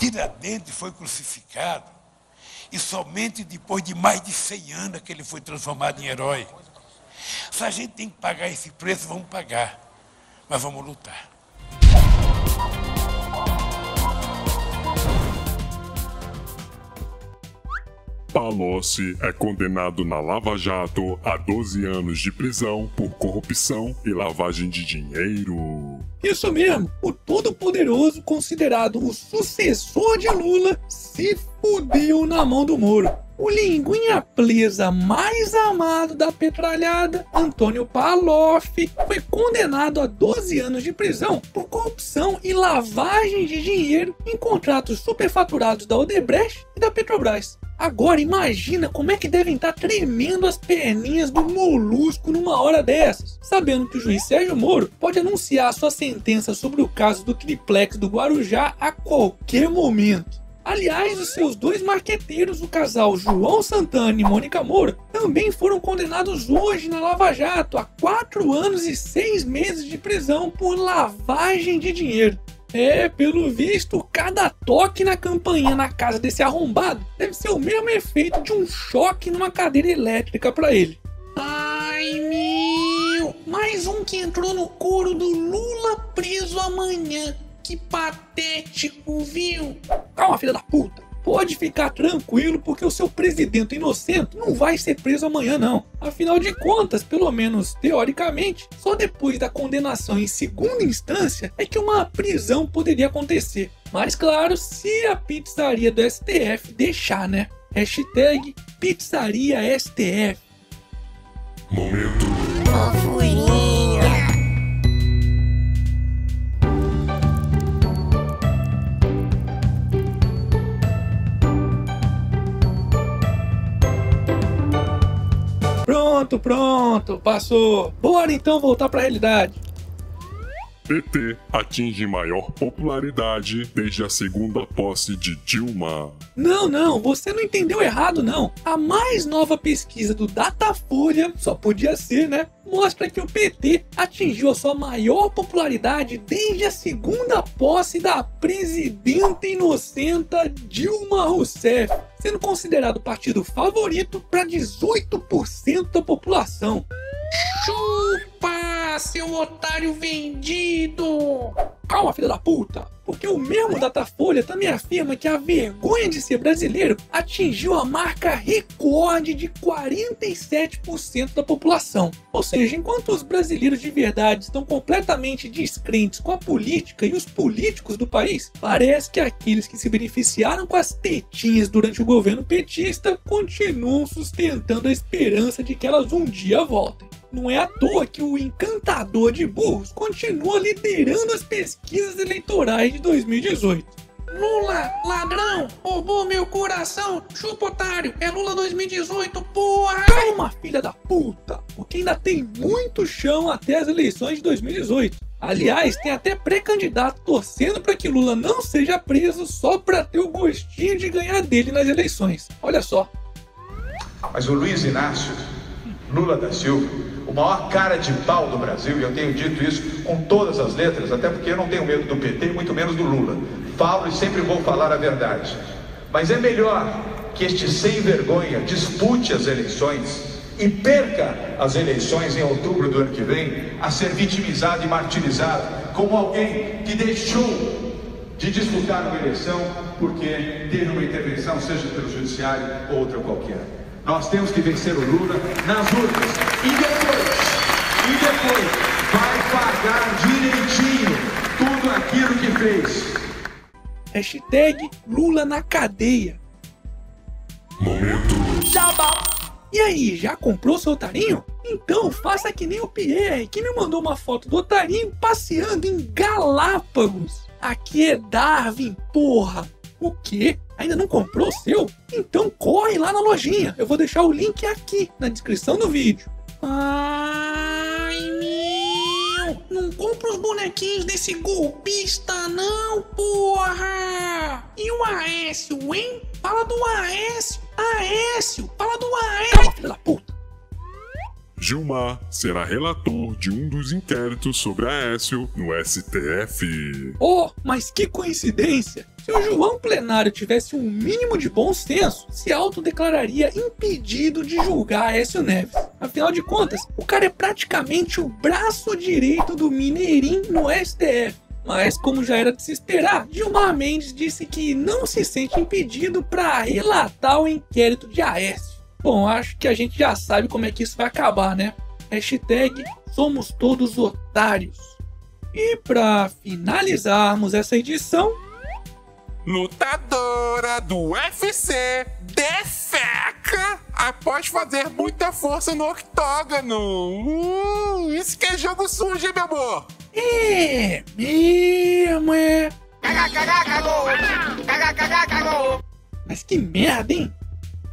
Tiradentes foi crucificado e somente depois de mais de 100 anos que ele foi transformado em herói. Se a gente tem que pagar esse preço, vamos pagar. Mas vamos lutar. Palocci é condenado na Lava Jato a 12 anos de prisão por corrupção e lavagem de dinheiro. Isso mesmo, o todo-poderoso considerado o sucessor de Lula se fudeu na mão do Moro. O linguinha presa mais amado da petralhada, Antônio Palocci, foi condenado a 12 anos de prisão por corrupção e lavagem de dinheiro em contratos superfaturados da Odebrecht e da Petrobras. Agora imagina como é que devem estar tremendo as perninhas do molusco numa hora dessas, sabendo que o juiz Sérgio Moro pode anunciar sua sentença sobre o caso do triplex do Guarujá a qualquer momento. Aliás, os seus dois marqueteiros, o casal João Santana e Mônica Moura, também foram condenados hoje na Lava Jato a 4 anos e 6 meses de prisão por lavagem de dinheiro. É, pelo visto, cada toque na campainha na casa desse arrombado deve ser o mesmo efeito de um choque numa cadeira elétrica para ele. Ai meu! Mais um que entrou no couro do Lula preso amanhã. Que patético, viu? Calma, filha da puta! Pode ficar tranquilo porque o seu presidente inocente não vai ser preso amanhã não. Afinal de contas, pelo menos teoricamente, só depois da condenação em segunda instância é que uma prisão poderia acontecer. Mas claro, se a pizzaria do STF deixar, né? Hashtag pizzaria STF. Momento. Pronto, pronto, passou. Bora então voltar pra realidade. PT atinge maior popularidade desde a segunda posse de Dilma. Não, não, você não entendeu errado, não. A mais nova pesquisa do Datafolha, só podia ser, né? Mostra que o PT atingiu a sua maior popularidade desde a segunda posse da presidenta inocenta Dilma Rousseff, sendo considerado o partido favorito para 18% da população. Chupa, seu otário vendido! Calma, filha da puta! Porque o mesmo Datafolha também afirma que a vergonha de ser brasileiro atingiu a marca recorde de 47% da população. Ou seja, enquanto os brasileiros de verdade estão completamente descrentes com a política e os políticos do país, parece que aqueles que se beneficiaram com as tetinhas durante o governo petista continuam sustentando a esperança de que elas um dia voltem. Não é à toa que o encantador de burros continua liderando as pesquisas eleitorais de 2018. Lula, ladrão, roubou meu coração, chupa otário, é Lula 2018, porra! Calma, filha da puta, porque ainda tem muito chão até as eleições de 2018. Aliás, tem até pré-candidato torcendo para que Lula não seja preso só para ter o gostinho de ganhar dele nas eleições. Olha só. Mas o Luiz Inácio Lula da Silva, o maior cara de pau do Brasil, e eu tenho dito isso com todas as letras, até porque eu não tenho medo do PT, muito menos do Lula. Falo e sempre vou falar a verdade. Mas é melhor que este sem vergonha dispute as eleições e perca as eleições em outubro do ano que vem, a ser vitimizado e martirizado como alguém que deixou de disputar uma eleição porque teve uma intervenção, seja pelo judiciário ou outra qualquer. Nós temos que vencer o Lula nas urnas. E depois, e depois, vai pagar direitinho tudo aquilo que fez. Hashtag Lula na cadeia. Momento. E aí, já comprou seu otarinho? Então faça que nem o Pierre, que me mandou uma foto do otarinho passeando em Galápagos. Aqui é Darwin, porra! O quê? Ainda não comprou o seu? Então corre lá na lojinha. Eu vou deixar o link aqui na descrição do vídeo. Ai meu! Não compra os bonequinhos desse golpista não, porra! E o Aécio, hein? Fala do Aécio! Aécio! Fala do Aécio! Calma, filha da puta! Gilmar será relator de um dos inquéritos sobre Aécio no STF. Oh, mas que coincidência! Se o João Plenário tivesse um mínimo de bom senso, se autodeclararia impedido de julgar Aécio Neves. Afinal de contas, o cara é praticamente o braço direito do Mineirinho no STF. Mas, como já era de se esperar, Gilmar Mendes disse que não se sente impedido para relatar o inquérito de Aécio. Bom, acho que a gente já sabe como é que isso vai acabar, né? Hashtag somos todos otários. E para finalizarmos essa edição, Lutadora do UFC defeca após fazer muita força no octógono. Uh, isso que é jogo sujo, hein, meu amor? é mesmo, é. Mas que merda, hein?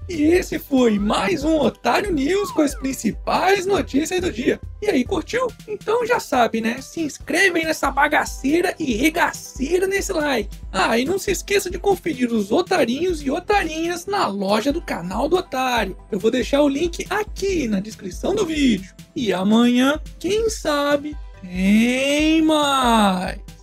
E esse foi mais um Otário News com as principais notícias do dia. E aí, curtiu? Então já sabe, né? Se inscreve aí nessa bagaceira e regaceira nesse like. Ah, e não se esqueça de conferir os otarinhos e otarinhas na loja do canal do Otário. Eu vou deixar o link aqui na descrição do vídeo. E amanhã, quem sabe, tem mais!